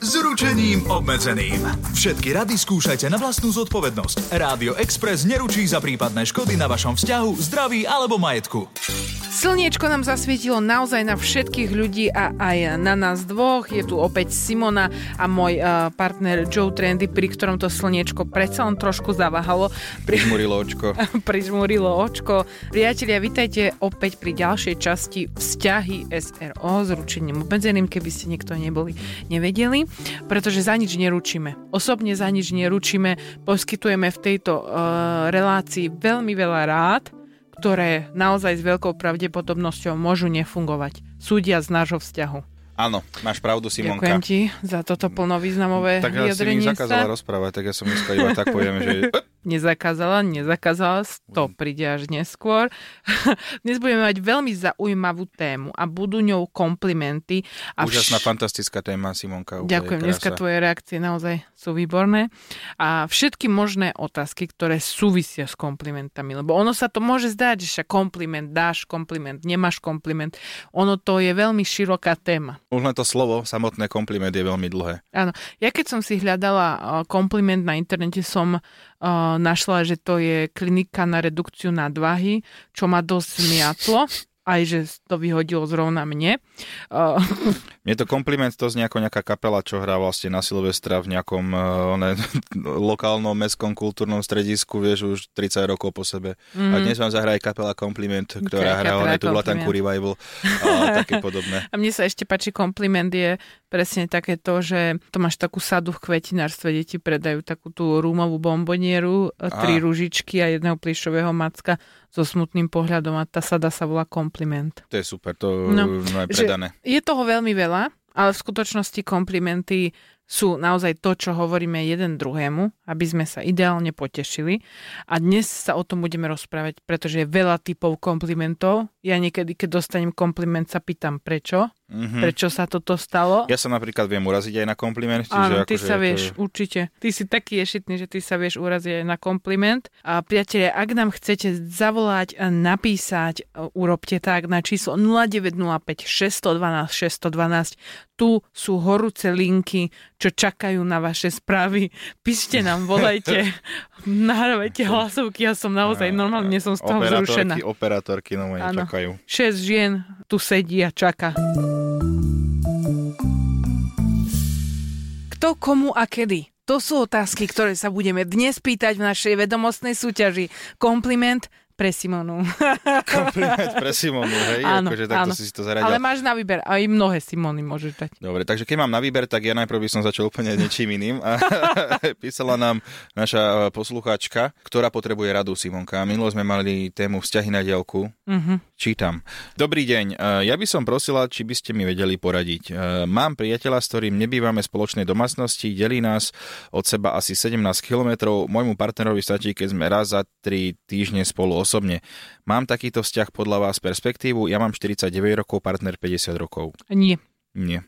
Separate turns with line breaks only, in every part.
s ručením obmedzeným. Všetky rady skúšajte na vlastnú zodpovednosť. Rádio Express neručí za prípadné škody na vašom vzťahu, zdraví alebo majetku.
Slniečko nám zasvietilo naozaj na všetkých ľudí a aj na nás dvoch. Je tu opäť Simona a môj uh, partner Joe Trendy, pri ktorom to slniečko predsa len trošku zaváhalo. Pri,
Prižmurilo očko.
prižmúrilo očko. Priatelia, vitajte opäť pri ďalšej časti Vzťahy SRO s ručením obmedzeným, keby ste niekto neboli nevedeli, pretože za nič neručíme. Osobne za nič neručíme, poskytujeme v tejto uh, relácii veľmi veľa rád, ktoré naozaj s veľkou pravdepodobnosťou môžu nefungovať. Súdia z nášho vzťahu.
Áno, máš pravdu, Simonka.
Ďakujem ti za toto plnovýznamové
Tak ja si mi
vyjadrenie
zakázala rozprávať, tak ja som dneska iba tak poviem, že
Nezakázala, nezakázala,
Mm.
to príde až neskôr. Dnes budeme mať veľmi zaujímavú tému a budú ňou komplimenty. A
úžasná, fantastická téma, Simonka.
Ďakujem,
krása.
dneska tvoje reakcie naozaj sú výborné. A všetky možné otázky, ktoré súvisia s komplimentami, lebo ono sa to môže zdať, že kompliment dáš, kompliment nemáš kompliment. Ono to je veľmi široká téma.
Už len to slovo, samotné kompliment je veľmi dlhé.
Áno, ja keď som si hľadala uh, kompliment na internete, som uh, našla, že to je klinika na redukciu nadvahy, čo ma dosť zmiatlo, aj že to vyhodilo zrovna mne. Uh,
Mne to kompliment to znie ako nejaká kapela, čo hrá vlastne na Silvestra v nejakom uh, one, lokálnom mestskom kultúrnom stredisku, vieš, už 30 rokov po sebe. Mm. A dnes vám zahraje kapela Kompliment, ktorá hrá one, tu bola
Kompliment.
tanku revival a také podobné.
A mne sa ešte páči kompliment je presne také to, že to máš takú sadu v kvetinárstve, deti predajú takú tú rúmovú bombonieru, a tri
Á.
ružičky a jedného plišového macka so smutným pohľadom a tá sada sa volá kompliment.
To je super, to
No,
no, je predané.
Je toho veľmi veľa, ale v skutočnosti komplimenty sú naozaj to, čo hovoríme jeden druhému, aby sme sa ideálne potešili. A dnes sa o tom budeme rozprávať, pretože je veľa typov komplimentov. Ja niekedy, keď dostanem kompliment, sa pýtam prečo,
Mhm.
prečo sa toto stalo.
Ja sa napríklad viem uraziť aj na kompliment. čiže
Áno, ty
akože
sa
to-
vieš, určite. Ty si taký ješitný, že ty sa vieš uraziť aj na kompliment. A priatelia, ak nám chcete zavolať, napísať, urobte tak na číslo 0905 612 612. Tu sú horúce linky, čo čakajú na vaše správy. Píšte nám, volajte, nahrávajte hlasovky. Ja som naozaj normálne som z toho vzrušená.
Operátorky, operátorky no
Áno.
čakajú.
6 žien tu sedí a čaká. Kto, komu a kedy? To sú otázky, ktoré sa budeme dnes pýtať v našej vedomostnej súťaži. Kompliment pre Simonu.
Kompliment pre Simonu, hej?
Áno,
akože takto
áno.
si to zaradil.
Ale máš na výber, aj mnohé Simony môžeš dať.
Dobre, takže keď mám na výber, tak ja najprv by som začal úplne niečím iným. A písala nám naša e, poslucháčka, ktorá potrebuje radu Simonka. Minulo sme mali tému vzťahy na dielku.
Mhm.
Čítam. Dobrý deň, e, ja by som prosila, či by ste mi vedeli poradiť. E, Mám priateľa, s ktorým nebývame spoločnej domácnosti, delí nás od seba asi 17 kilometrov. Môjmu partnerovi stačí, keď sme raz za 3 týždne spolu osobne. Mám takýto vzťah podľa vás perspektívu? Ja mám 49 rokov, partner 50 rokov.
Nie.
Nie.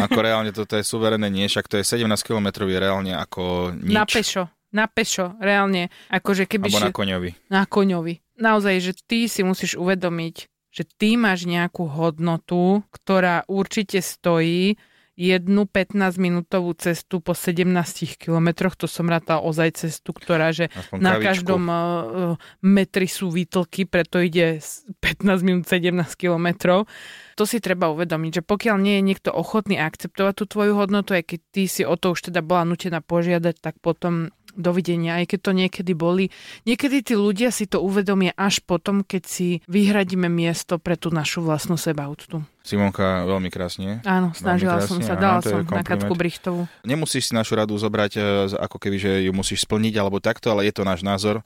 Ako reálne toto je suverénne nie, však to je 17 km je reálne ako nič.
Na pešo. Na pešo, reálne. Akože keby
Alebo na koňovi.
na koňovi. Naozaj, že ty si musíš uvedomiť, že ty máš nejakú hodnotu, ktorá určite stojí jednu 15-minútovú cestu po 17 kilometroch, to som rátala ozaj cestu, ktorá, že
Aspoň
na
kavičku.
každom uh, metri sú výtlky, preto ide s- 15 minút 17 kilometrov. To si treba uvedomiť, že pokiaľ nie je niekto ochotný akceptovať tú tvoju hodnotu, aj keď ty si o to už teda bola nutená požiadať, tak potom dovidenia, aj keď to niekedy boli. Niekedy tí ľudia si to uvedomia až potom, keď si vyhradíme miesto pre tú našu vlastnú sebaúctu.
Simonka veľmi krásne.
Áno, snažila krásne, som sa, dala som na Katku Brichtovú.
Nemusíš si našu radu zobrať e, ako keby, že ju musíš splniť alebo takto, ale je to náš názor,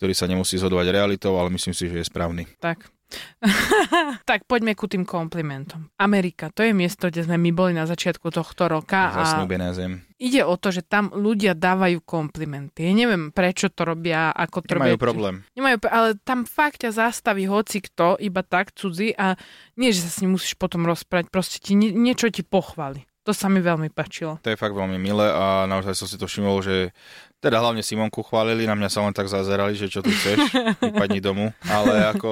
ktorý sa nemusí zhodovať realitou, ale myslím si, že je správny.
Tak. tak poďme ku tým komplimentom. Amerika, to je miesto, kde sme my boli na začiatku tohto roka.
Zasnúbená zem.
Ide o to, že tam ľudia dávajú komplimenty. Ja neviem, prečo to robia, ako to
Nemajú robia. problém.
Nemajú, ale tam fakt ťa zastaví hoci kto, iba tak cudzí a nie, že sa s ním musíš potom rozprávať, proste ti niečo ti pochváli. To sa mi veľmi páčilo.
To je fakt veľmi milé a naozaj som si to všimol, že teda hlavne Simonku chválili, na mňa sa len tak zazerali, že čo tu chceš, vypadni domu. Ale ako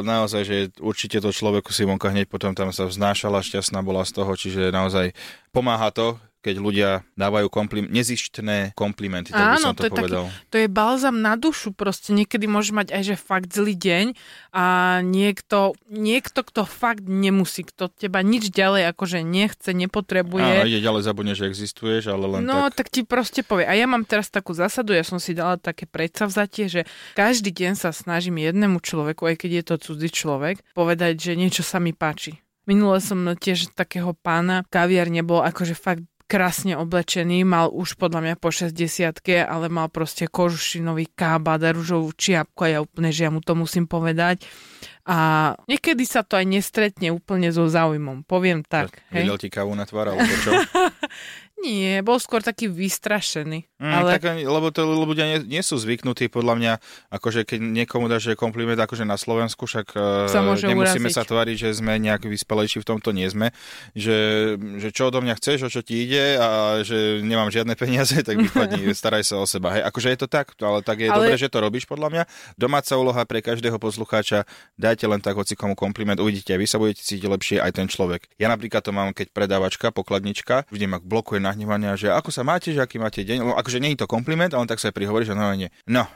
naozaj, že určite to človeku Simonka hneď potom tam sa vznášala, šťastná bola z toho, čiže naozaj pomáha to, keď ľudia dávajú komplim- nezištné komplimenty, tak Áno, by som to, to povedal.
Taký, to je balzam na dušu, proste niekedy môže mať aj, že fakt zlý deň a niekto, niekto, kto fakt nemusí, kto teba nič ďalej akože nechce, nepotrebuje.
Áno, ide ďalej zabudne, že existuješ, ale len
No,
tak...
tak ti proste povie. A ja mám teraz takú zásadu, ja som si dala také predsavzatie, že každý deň sa snažím jednému človeku, aj keď je to cudzí človek, povedať, že niečo sa mi páči. Minule som tiež takého pána, kaviar nebol akože fakt krásne oblečený, mal už podľa mňa po 60 ale mal proste kožušinový kábad a rúžovú čiapku a ja úplne, že ja mu to musím povedať. A niekedy sa to aj nestretne úplne so záujmom, poviem tak.
Hej? Videl ti kávu na tvár, alebo čo?
Nie, bol skôr taký vystrašený.
Mm, ale... tak, lebo to ľudia nie, nie sú zvyknutí, podľa mňa, akože keď niekomu dáš kompliment akože na Slovensku, však e, sa nemusíme uraziť. sa tváriť, že sme nejak vyspelejší v tomto, nie sme. Že, že čo odo mňa chceš, o čo ti ide a že nemám žiadne peniaze, tak vypadni, staraj sa o seba. Hej, akože je to tak, ale tak je ale... dobré, že to robíš podľa mňa. Domáca úloha pre každého poslucháča, dajte len tak hoci komu kompliment, uvidíte, vy sa budete cítiť lepšie aj ten človek. Ja napríklad to mám, keď predávačka, pokladnička, vždy ma blokuje nahnevania, že ako sa máte, že aký máte deň. Akože nie je to kompliment, ale on tak sa aj prihovorí, že no, nie. No,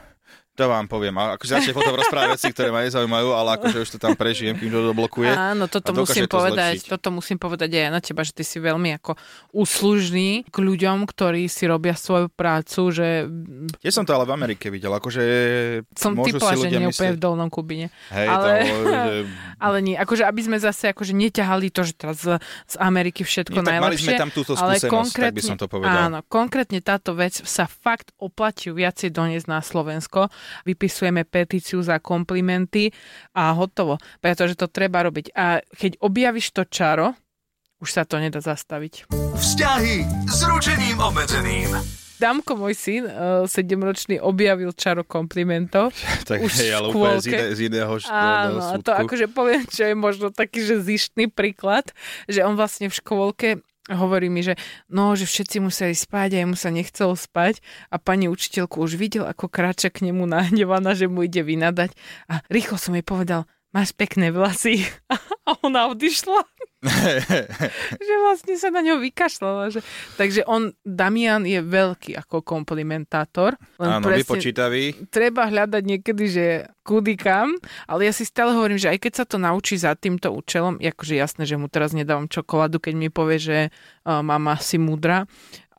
to vám poviem. A akože začne potom rozprávať veci, ktoré ma nezaujímajú, ale akože už to tam prežijem, kým to doblokuje.
Áno, toto musím to povedať. Zlepšiť. Toto musím povedať aj na teba, že ty si veľmi ako úslužný k ľuďom, ktorí si robia svoju prácu, že...
Ja som to ale v Amerike videl, akože
som typla, že nie úplne v Dolnom Kubine.
Hej,
ale...
Tam, že...
ale nie, akože aby sme zase akože neťahali to, že teraz z, z Ameriky všetko nie, najlepšie.
Mali sme tam túto skúsenosť, tak by som to povedal.
Áno, konkrétne táto vec sa fakt oplatí viacej doniesť na Slovensko vypisujeme petíciu za komplimenty a hotovo. Pretože to treba robiť. A keď objavíš to čaro, už sa to nedá zastaviť.
Vzťahy s ručením obmedzeným.
Damko, môj syn, eh, 7-ročný, objavil čaro komplimentov.
tak už hej, ale úplne z, iné, z iného
Áno, a to akože poviem, čo je možno taký, že zištný príklad, že on vlastne v škôlke hovorí mi, že no, že všetci museli spať a jemu sa nechcelo spať a pani učiteľku už videl, ako kráča k nemu nahnevaná, že mu ide vynadať. A rýchlo som jej povedal, máš pekné vlasy a ona odišla. že vlastne sa na ňo vykašľala. Že... Takže on, Damian je veľký ako komplimentátor.
Len Áno, vypočítavý.
Treba hľadať niekedy, že kudy kam, ale ja si stále hovorím, že aj keď sa to naučí za týmto účelom, akože jasné, že mu teraz nedávam čokoládu, keď mi povie, že uh, mama si múdra,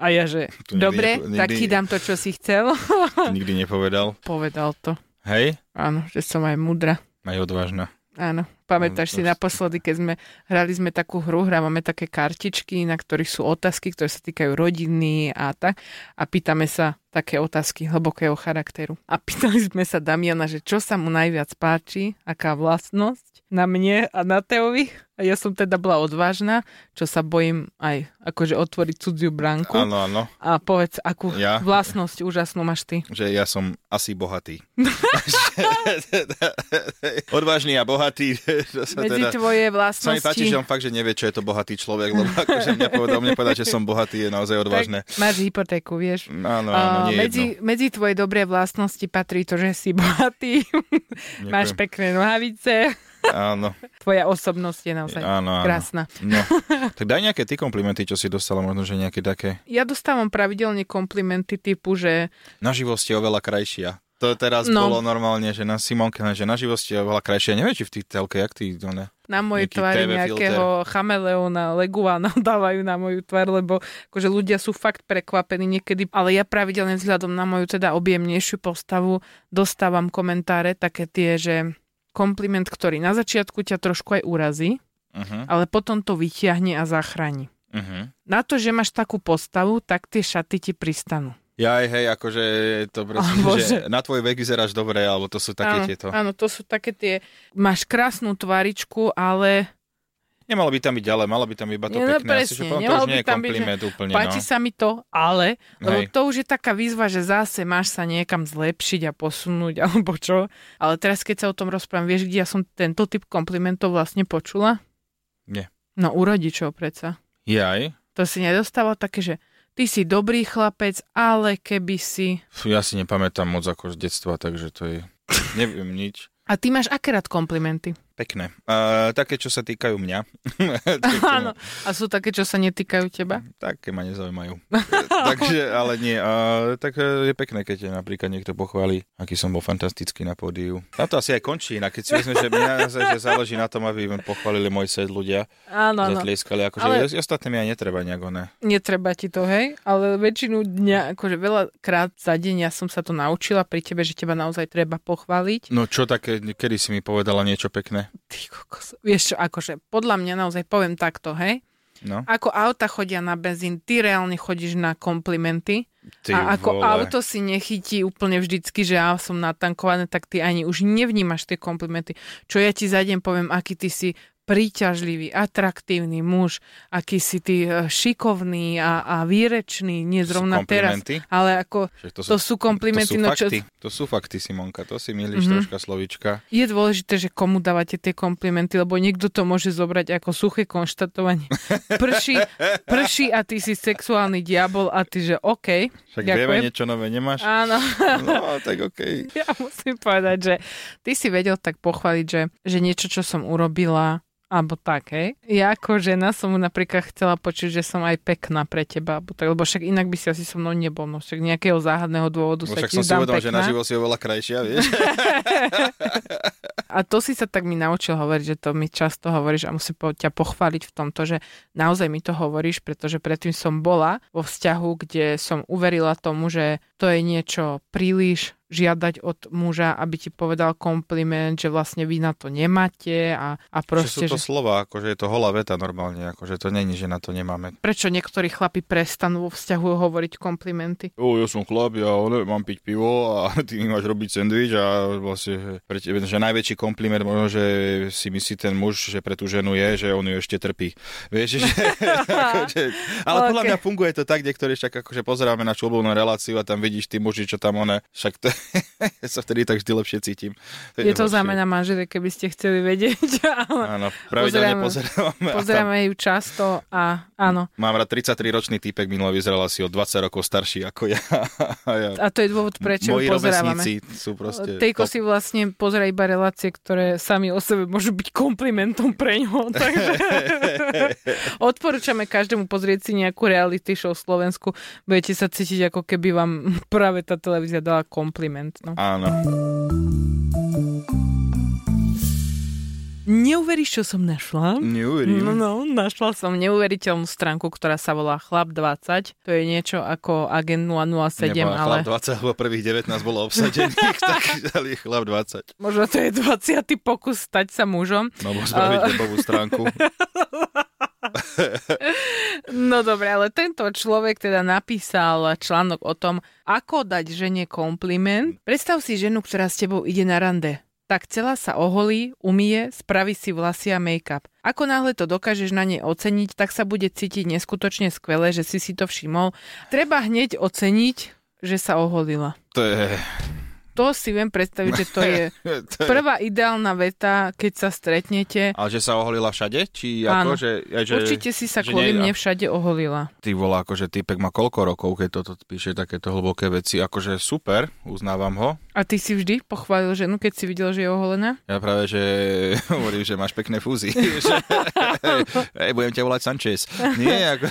a ja, že dobre, nepo- nikdy, tak ti dám to, čo si chcel.
nikdy nepovedal.
Povedal to.
Hej?
Áno, že som aj múdra.
Aj odvážna.
Áno, pamätáš si naposledy, keď sme hrali sme takú hru, hrávame také kartičky, na ktorých sú otázky, ktoré sa týkajú rodiny a tak. A pýtame sa také otázky hlbokého charakteru. A pýtali sme sa Damiana, že čo sa mu najviac páči, aká vlastnosť na mne a na Teovi. A ja som teda bola odvážna, čo sa bojím aj akože otvoriť cudziu bránku.
Áno, áno.
A povedz, akú ja? vlastnosť úžasnú máš ty.
Že ja som asi bohatý. Odvážny a bohatý.
Medzi teda... tvoje vlastnosti. Sa
mi páči, že on fakt, že nevie, čo je to bohatý človek, lebo akože mňa povedal, mne povedať, že som bohatý, je naozaj odvážne.
Tak máš hypotéku, vieš.
Áno, áno, nie
medzi, medzi tvoje dobré vlastnosti patrí to, že si bohatý, máš pekné nohavice.
Áno.
Tvoja osobnosť je naozaj áno, áno. krásna.
No. Tak daj nejaké ty komplimenty, čo si dostala, možno, že nejaké také.
Ja dostávam pravidelne komplimenty typu, že...
Na živosť je oveľa krajšia. To teraz no. bolo normálne, že na Simonke, že na živosti je veľa krajšie. Neviem, či v tých telke, jak ty, ne?
Na mojej tvári nejakého chameleona, leguána dávajú na moju tvár, lebo akože ľudia sú fakt prekvapení niekedy, ale ja pravidelne vzhľadom na moju teda objemnejšiu postavu dostávam komentáre také tie, že kompliment, ktorý na začiatku ťa trošku aj urazí, uh-huh. ale potom to vyťahne a zachráni. Uh-huh. Na to, že máš takú postavu, tak tie šaty ti pristanú.
Ja hej, akože to proste, oh, že na tvoj vek vyzeráš dobre, alebo to sú také
áno,
tieto.
Áno, to sú také tie, máš krásnu tvaričku, ale...
Nemalo by tam byť ale malo by tam iba to
no,
pekné.
Presne, Asi, že to už nie je kompliment byť, úplne. Páči no. sa mi to, ale, lebo to už je taká výzva, že zase máš sa niekam zlepšiť a posunúť, alebo čo. Ale teraz, keď sa o tom rozprávam, vieš, kde ja som tento typ komplimentov vlastne počula?
Nie.
No u rodičov predsa.
Jaj.
To si nedostával také, že ty si dobrý chlapec, ale keby si...
Ja si nepamätám moc ako z detstva, takže to je... Neviem nič.
A ty máš aké rád komplimenty?
Pekné. Uh, také, čo sa týkajú mňa.
Áno. A sú také, čo sa netýkajú teba?
Také ma nezaujímajú. Takže, ale nie. Uh, tak je pekné, keď napríklad niekto pochváli, aký som bol fantastický na pódiu. Na to asi aj končí, na keď si vezme, že mňa že záleží na tom, aby pochválili môj set ľudia.
Áno, áno.
Zatlieskali. Akože ale... ostatné mi aj netreba nejak oné.
Netreba ti to, hej? Ale väčšinu dňa, akože veľa krát za deň ja som sa to naučila pri tebe, že teba naozaj treba pochváliť.
No čo také, kedy si mi povedala niečo pekné?
Ty kokos. Vieš čo, akože podľa mňa naozaj poviem takto, hej? No. Ako auta chodia na benzín, ty reálne chodíš na komplimenty. Ty a ako vole. auto si nechytí úplne vždycky, že ja som natankované, tak ty ani už nevnímaš tie komplimenty. Čo ja ti za deň poviem, aký ty si príťažlivý, atraktívny muž, aký si ty e, šikovný a, a výrečný, nie zrovna teraz, ale ako to sú, to sú komplimenty.
To sú, no, čo... to sú fakty, Simonka, to si milíš mm-hmm. troška slovička.
Je dôležité, že komu dávate tie komplimenty, lebo niekto to môže zobrať ako suché konštatovanie. Prší, prší a ty si sexuálny diabol a ty, že OK.
Však ďakujem. vieme, niečo nové nemáš?
Áno.
No, tak OK.
Ja musím povedať, že ty si vedel tak pochváliť, že, že niečo, čo som urobila, alebo tak, hej. Ja ako žena som mu napríklad chcela počuť, že som aj pekná pre teba, alebo tak, lebo však inak by si asi so mnou nebol, no však nejakého záhadného dôvodu
no,
sa
však som si uvedal, že na živo si oveľa krajšia, vieš.
a to si sa tak mi naučil hovoriť, že to mi často hovoríš a musím po, ťa pochváliť v tomto, že naozaj mi to hovoríš, pretože predtým som bola vo vzťahu, kde som uverila tomu, že to je niečo príliš žiadať od muža, aby ti povedal kompliment, že vlastne vy na to nemáte a, a proste...
Čo sú to že... slova, akože je to holá veta normálne, akože to není, že na to nemáme.
Prečo niektorí chlapi prestanú vo vzťahu hovoriť komplimenty?
O, ja som chlap, ja mám piť pivo a ty mi máš robiť sendvič a vlastne pre tebe, že najväčší kompliment možno, že si myslí ten muž, že pre tú ženu je, že on ju ešte trpí. Vieš, že... akože... Ale okay. podľa mňa funguje to tak, niektorí však akože pozeráme na čulbovnú reláciu a tam vidíš tí muži, čo tam one, však to ja sa vtedy tak vždy lepšie cítim.
To je, je to za mňa manželé, keby ste chceli vedieť.
áno, pravidelne pozeráme.
Pozeráme ju často a áno.
Mám rád 33-ročný týpek, minulý vyzeral asi o 20 rokov starší ako ja.
a, ja. a to je dôvod, prečo
Moji
ju pozerávame.
sú proste...
Tejko si vlastne pozera iba relácie, ktoré sami o sebe môžu byť komplimentom pre ňo. Takže odporúčame každému pozrieť si nejakú reality show v Slovensku. Budete sa cítiť, ako keby vám práve tá televízia dala kompliment. No.
Áno.
Neuveríš, čo som našla?
Neuverím.
No, no, našla som neuveriteľnú stránku, ktorá sa volá Chlap20. To je niečo ako Agent 007,
Nebola
ale...
Chlap 20, lebo prvých 19 bolo obsadených, tak dali Chlap 20.
Možno to je 20. pokus stať sa mužom.
No, spraviť uh... webovú stránku.
No dobre, ale tento človek teda napísal článok o tom, ako dať žene kompliment. Predstav si ženu, ktorá s tebou ide na rande. Tak celá sa oholí, umie, spraví si vlasy a make-up. Ako náhle to dokážeš na nej oceniť, tak sa bude cítiť neskutočne skvelé, že si si to všimol. Treba hneď oceniť, že sa oholila.
To je
to si viem predstaviť, že to je prvá ideálna veta, keď sa stretnete.
Ale že sa oholila všade? Či Áno. ako, že, že,
Určite si sa kvôli mne všade oholila.
Ty volá, akože typek má koľko rokov, keď toto píše takéto hlboké veci. Akože super, uznávam ho.
A ty si vždy pochválil ženu, keď si videl, že je oholená?
Ja práve, že hovorím, že máš pekné fúzy. Hej, budem ťa volať Sanchez. Nie, ako...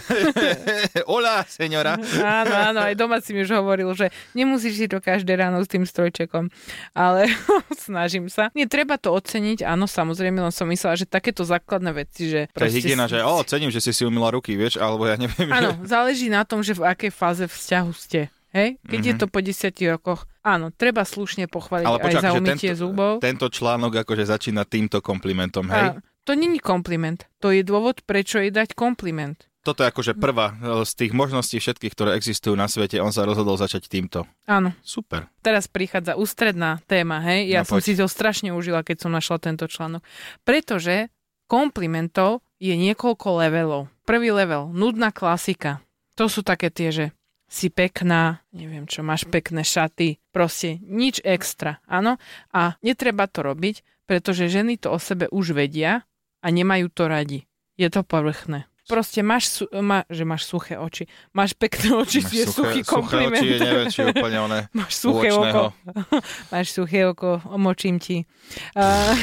Hola, senora.
áno, áno, aj doma si mi už hovoril, že nemusíš si to každé ráno s tým stroj dvojčekom, ale snažím sa. Nie, treba to oceniť, áno, samozrejme, len som myslela, že takéto základné veci, že...
To je hygiena, si... že o, cením, že si si umila ruky, vieš, alebo ja neviem.
Áno,
že...
záleží na tom, že v akej fáze vzťahu ste. Hej? Keď mm-hmm. je mhm. to po 10 rokoch, áno, treba slušne pochváliť Ale počak, aj za umytie
tento,
zubov.
Tento článok akože začína týmto komplimentom, hej? A,
to není kompliment. To je dôvod, prečo jej dať kompliment.
Toto je akože prvá e, z tých možností všetkých, ktoré existujú na svete. On sa rozhodol začať týmto.
Áno.
Super.
Teraz prichádza ústredná téma, hej? Ja no, som poď. si to strašne užila, keď som našla tento článok. Pretože komplimentov je niekoľko levelov. Prvý level, nudná klasika. To sú také tie, že si pekná, neviem čo, máš pekné šaty, proste nič extra, áno? A netreba to robiť, pretože ženy to o sebe už vedia a nemajú to radi. Je to povrchné. Proste máš, su- má, že máš suché oči. Máš pekné oči, máš je suché, suchý kompliment.
Suché oči je neviem, či úplne oné
Máš suché oko. máš suché oko, omočím ti. Uh,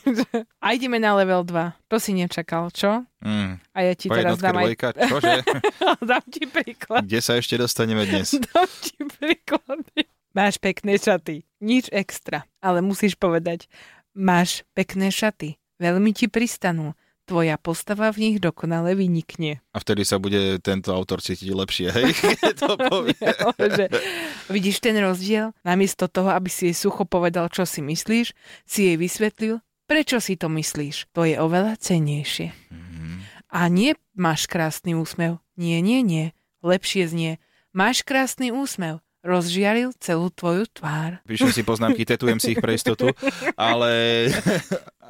a ideme na level 2. To si nečakal, čo? Mm. A ja ti po teraz dám aj...
Dvojka, čože?
dám ti príklad.
Kde sa ešte dostaneme dnes?
dám ti príklad. Máš pekné šaty. Nič extra. Ale musíš povedať, máš pekné šaty. Veľmi ti pristanú tvoja postava v nich dokonale vynikne.
A vtedy sa bude tento autor cítiť lepšie, hej? to povie.
že, vidíš ten rozdiel? Namiesto toho, aby si jej sucho povedal, čo si myslíš, si jej vysvetlil, prečo si to myslíš. To je oveľa cennejšie. Mm-hmm. A nie máš krásny úsmev. Nie, nie, nie. Lepšie znie. Máš krásny úsmev rozžiaril celú tvoju tvár.
Píšem si poznámky, tetujem si ich pre istotu, ale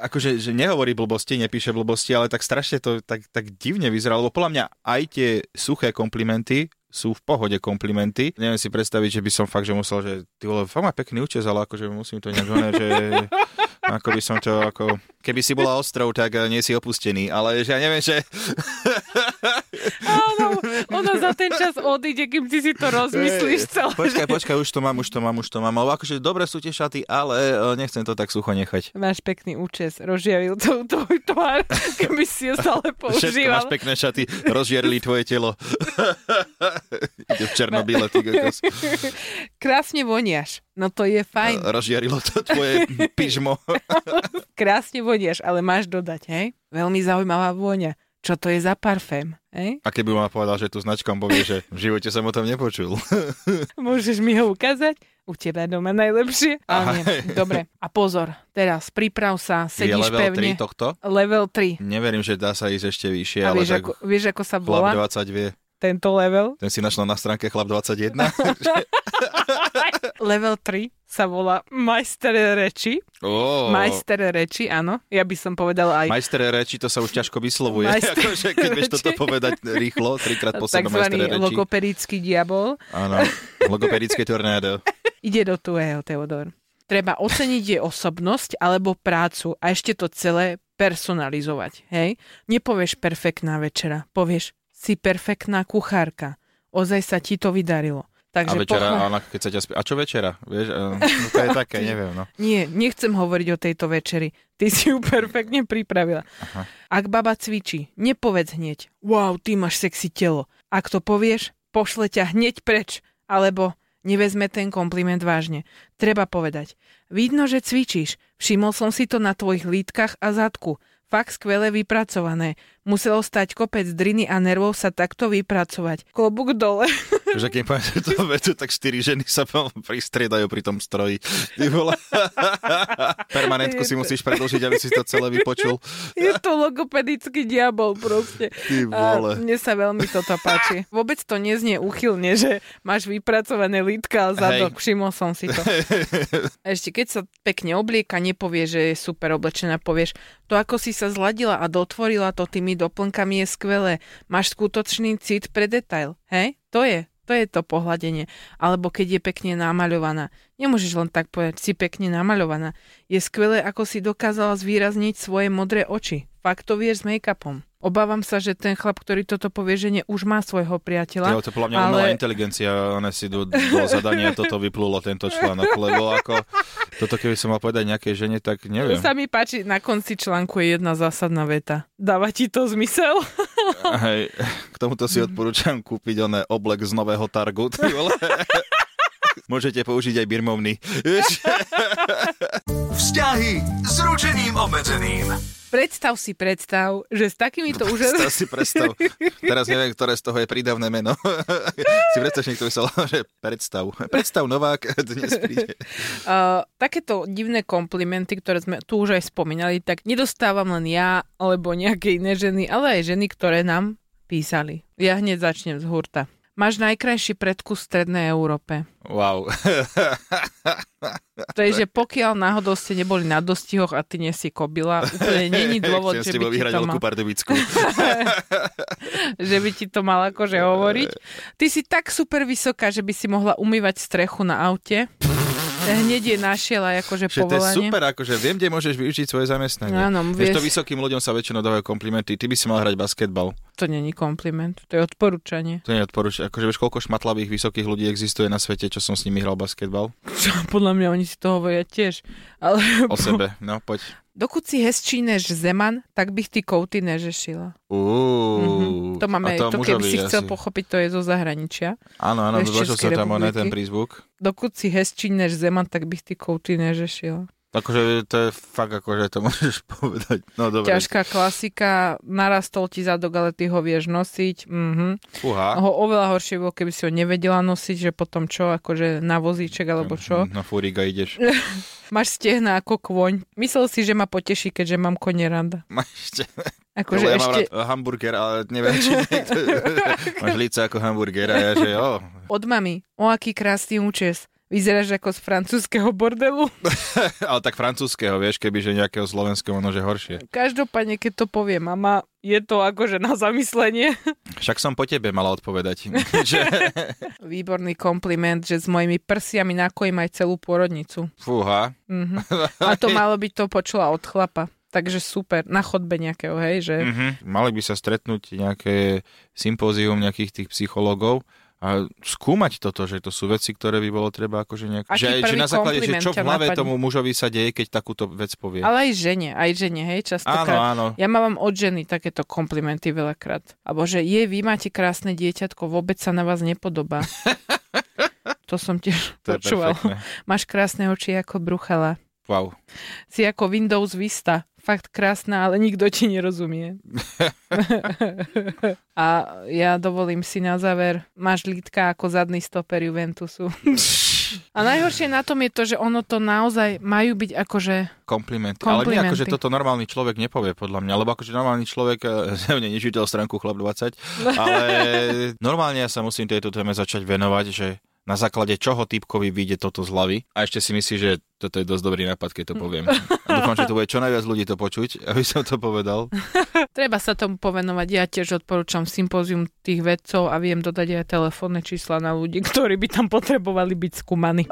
akože že nehovorí blbosti, nepíše blbosti, ale tak strašne to tak, tak divne vyzerá, lebo podľa mňa aj tie suché komplimenty sú v pohode komplimenty. Neviem si predstaviť, že by som fakt, že musel, že ty vole, fakt má pekný účes, ale akože musím to nejak, že ako by som to, ako... Keby si bola ostrov, tak eh, nie si opustený, ale že ja neviem, že...
Áno, ona za ten čas odíde, kým si si to rozmyslíš celé.
Počkaj, počkaj, už to mám, už to mám, už to mám. Ale akože dobre sú tie šaty, ale eh, nechcem to tak sucho nechať.
Máš pekný účes, rozžiavil to tvoj tvár, keby si ho stále používal. Všetko
máš pekné šaty, rozžierili tvoje telo. Ide v černobíle, ty
Krásne voniaš. No to je fajn.
Rozžiarilo to tvoje pyžmo.
Krásne voniaš, ale máš dodať, hej? Veľmi zaujímavá vôňa. Čo to je za parfém, hej?
A keby ma povedal, že tu značkom povie, že v živote som o tom nepočul.
Môžeš mi ho ukázať? U teba doma najlepšie. Ale nie. Dobre. A pozor, teraz priprav sa, sedíš
je level
pevne.
3 tohto?
Level 3.
Neverím, že dá sa ísť ešte vyššie. A
ale vieš, ako, vieš, ako sa volá?
Chlap 20 vie.
Tento level?
Ten si našla na stránke Chlap 21?
level 3 sa volá Majster reči.
Oh.
Majster reči, áno. Ja by som povedala aj...
Majster reči, to sa už ťažko vyslovuje. akože, keď vieš toto povedať rýchlo, trikrát po sebe majster reči.
logopedický diabol.
Áno, logopedické tornádo.
Ide do tvojho, Teodor. Treba oceniť jej osobnosť alebo prácu a ešte to celé personalizovať. Hej? Nepovieš perfektná večera, povieš si perfektná kuchárka. Ozaj sa ti to vydarilo.
Takže a večera, pochva... ona, keď sa ťa spí... A čo večera? Vieš, no, to je také, neviem. No.
Nie, nechcem hovoriť o tejto večeri. Ty si ju perfektne pripravila. Aha. Ak baba cvičí, nepovedz hneď, wow, ty máš sexy telo. Ak to povieš, pošle ťa hneď preč. Alebo nevezme ten kompliment vážne. Treba povedať, vidno, že cvičíš. Všimol som si to na tvojich lítkach a zadku. Fakt skvele vypracované. Muselo stať kopec driny a nervov sa takto vypracovať. Klobúk dole.
Že keď máš to vetu, tak štyri ženy sa pristriedajú pri tom stroji. Permanentku si musíš predlžiť, aby si to celé vypočul.
Je to logopedický diabol proste.
Ty vole.
A mne sa veľmi toto páči. Vôbec to neznie uchylne, že máš vypracované lítka a zadok. Hej. Všimol som si to. Ešte keď sa pekne oblieka, nepovie, že je super oblečená, povieš, to ako si sa zladila a dotvorila to doplnkami je skvelé. Máš skutočný cit pre detail. Hej? To je. To je to pohľadenie. Alebo keď je pekne namaľovaná. Nemôžeš len tak povedať, si pekne namaľovaná. Je skvelé, ako si dokázala zvýrazniť svoje modré oči. Fakt to vieš s make-upom. Obávam sa, že ten chlap, ktorý toto povie žene, už má svojho priateľa.
Jo, to podľa mňa ale... umelá inteligencia, ona si do, do zadania toto vyplulo, tento článok, lebo ako toto keby som mal povedať nejakej žene, tak neviem.
Sa mi páči, na konci článku je jedna zásadná veta. Dáva ti to zmysel?
Hej, k tomuto si odporúčam kúpiť oné oblek z nového Targu. Môžete použiť aj birmovný.
Vzťahy s ručením obmedzeným.
Predstav si predstav, že s takýmito
Predstav
úžasnými...
si predstav. Teraz neviem, ktoré z toho je prídavné meno. si predstav, že niekto myslel, že predstav. Predstav Novák dnes príde.
Uh, takéto divné komplimenty, ktoré sme tu už aj spomínali, tak nedostávam len ja, alebo nejaké iné ženy, ale aj ženy, ktoré nám písali. Ja hneď začnem z hurta. Máš najkrajší predkus v Strednej Európe.
Wow.
To je, že pokiaľ náhodou ste neboli na dostihoch a ty nie si kobila, úplne není dôvod, že by, ti to mal, že by ti to mal akože hovoriť. Ty si tak super vysoká, že by si mohla umývať strechu na aute. Hneď je našiel aj akože
Že to je
povolanie.
super, akože viem, kde môžeš využiť svoje zamestnanie.
Áno,
Vieš, to vysokým ľuďom sa väčšinou dávajú komplimenty. Ty by si mal hrať basketbal.
To není kompliment, to je odporúčanie.
To nie odporúča. Akože vieš, koľko šmatlavých vysokých ľudí existuje na svete, čo som s nimi hral basketbal?
Podľa mňa oni si to hovoria tiež. Ale
O sebe. No, poď.
Dokud si hezčí než Zeman, tak bych ty kouty neřešila. Mhm. To máme,
a
to, keby si chcel
asi.
pochopiť, to je zo zahraničia.
Áno, áno,
Českej
sa tam oné ten prízvuk.
Dokud si hezčí než Zeman, tak bych ty kouty neřešila.
Akože to je fakt, akože to môžeš povedať. No dobre.
Ťažká klasika, narastol ti zadok, ale ty ho vieš nosiť. Mhm.
Fúha.
Ho oveľa horšie bolo, keby si ho nevedela nosiť, že potom čo, akože na vozíček alebo čo.
Na fúriga ideš.
Máš stehna ako kvoň. Myslel si, že ma poteší, keďže mám kone rada.
Máš ešte,
Akože
ja mám rád hamburger, ale neviem, či niekto... Máš líce ako hamburger a ja, že jo.
od mami. O, aký krásny účes. Vyzeráš ako z francúzského bordelu.
ale tak francúzského, vieš, keby že nejakého slovenského, ono že horšie.
Každopádne, keď to povie mama, je to akože na zamyslenie.
Však som po tebe mala odpovedať. že,
Výborný kompliment, že s mojimi prsiami nakojím aj celú pôrodnicu.
fúha.
Mhm. A to malo byť to počula od chlapa. Takže super, na chodbe nejakého, hej, že...
Mhm. Mali by sa stretnúť nejaké sympózium nejakých tých psychológov a skúmať toto, že to sú veci, ktoré by bolo treba akože nejak...
Aký
že, že na základe, že čo v hlave
napadne?
tomu mužovi sa deje, keď takúto vec povie.
Ale aj žene, aj žene, hej,
áno,
častokrát.
áno.
Ja mám od ženy takéto komplimenty veľakrát. Alebo že je, vy máte krásne dieťatko, vôbec sa na vás nepodobá. to som tiež
To
počúval. Máš krásne oči ako bruchala.
Wow.
Si ako Windows Vista. Fakt krásna, ale nikto ti nerozumie. A ja dovolím si na záver, máš lítka ako zadný stoper Juventusu. A najhoršie na tom je to, že ono to naozaj majú byť akože...
Komplimenty. Ale nie,
Komplimenty.
akože toto normálny človek nepovie, podľa mňa. Lebo akože normálny človek, eh, zjavne nečítal stránku Chlap 20, ale normálne ja sa musím tejto téme začať venovať, že na základe čoho typkovi vyjde toto z hlavy. A ešte si myslí, že toto je dosť dobrý nápad, keď to poviem. A dúfam, že to bude čo najviac ľudí to počuť, aby som to povedal.
Treba sa tomu povenovať. Ja tiež odporúčam sympózium tých vedcov a viem dodať aj telefónne čísla na ľudí, ktorí by tam potrebovali byť skúmaní.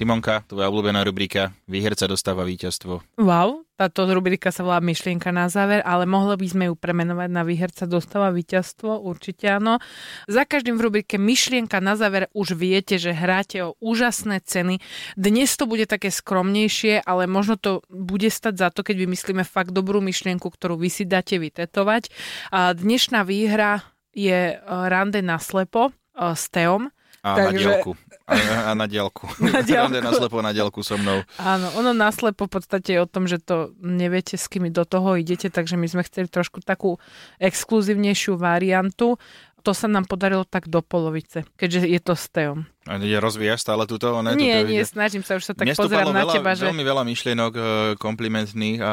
Simonka, tvoja obľúbená rubrika, výherca dostáva víťazstvo.
Wow, táto rubrika sa volá Myšlienka na záver, ale mohli by sme ju premenovať na výherca dostáva víťazstvo, určite áno. Za každým v rubrike Myšlienka na záver už viete, že hráte o úžasné ceny. Dnes to bude také skromnejšie, ale možno to bude stať za to, keď vymyslíme fakt dobrú myšlienku, ktorú vy si dáte vytetovať. A dnešná výhra je e, rande na slepo e, s Teom.
A na
Takže-
dielku. A, a na dielku.
Na diaľku.
Rande na slepo na dielku so mnou.
Áno, ono naslepo v podstate je o tom, že to neviete, s kým do toho idete, takže my sme chceli trošku takú exkluzívnejšiu variantu. To sa nám podarilo tak do polovice, keďže je to s Teom.
A rozvíjaš stále túto? Ne,
nie,
túto
nie, snažím sa, už sa tak
Mne
pozerám na
veľa,
teba, že...
veľmi veľa myšlienok e, komplimentných a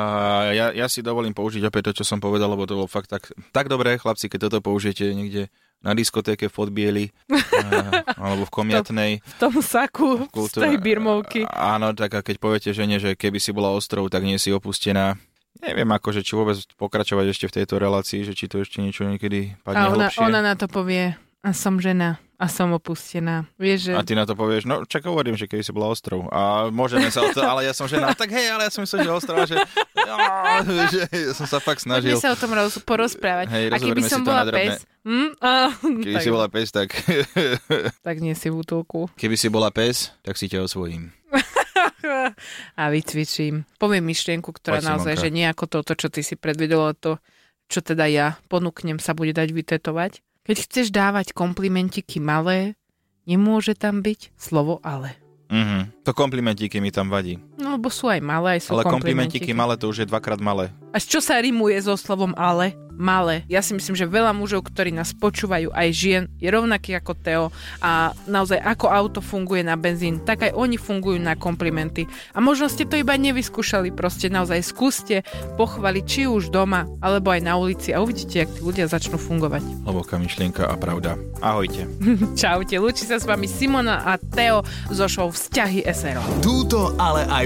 ja, ja si dovolím použiť opäť to, čo som povedal, lebo to bolo fakt tak, tak dobré, chlapci, keď toto použijete niekde na diskotéke v Podbieli a, alebo v Komiatnej.
V tom saku z
kultúra-
tej birmovky.
Áno, tak a keď poviete žene, že keby si bola ostrov, tak nie si opustená. Neviem, akože, či vôbec pokračovať ešte v tejto relácii, že či to ešte niečo niekedy padne
A ona,
hlbšie.
ona na to povie, a som žena, a som opustená. Vieš, že...
A ty na to povieš, no čak hovorím, že keby si bola ostrov. A môžeme sa to, ale ja som žena. Tak hej, ale ja som myslel, že ostrov, že, že ja som sa fakt
Poďme
snažil.
sa o tom roz, porozprávať.
Hej,
a keby som bola pes, hm? a,
Keby
tak,
si bola pes, tak...
tak nie si v útulku.
Keby si bola pes, tak si ťa osvojím.
a vycvičím. Poviem myšlienku, ktorá
Poď,
naozaj, že nie ako toto, čo ty si predvedela, to, čo teda ja ponúknem, sa bude dať vytetovať. Keď chceš dávať komplimentiky malé, nemôže tam byť slovo ale.
Mhm. To komplimentíky mi tam vadí.
No, lebo sú aj malé, aj sú
Ale
komplimentiky.
malé to už je dvakrát malé.
A čo sa rimuje so slovom ale? Malé. Ja si myslím, že veľa mužov, ktorí nás počúvajú, aj žien, je rovnaký ako Teo a naozaj ako auto funguje na benzín, tak aj oni fungujú na komplimenty. A možno ste to iba nevyskúšali, proste naozaj skúste pochváliť či už doma, alebo aj na ulici a uvidíte, jak tí ľudia začnú fungovať.
Hlboká myšlienka a pravda. Ahojte.
Čaute, lúči sa s vami Simona a Teo zo show Vzťahy SRO.
Túto, ale aj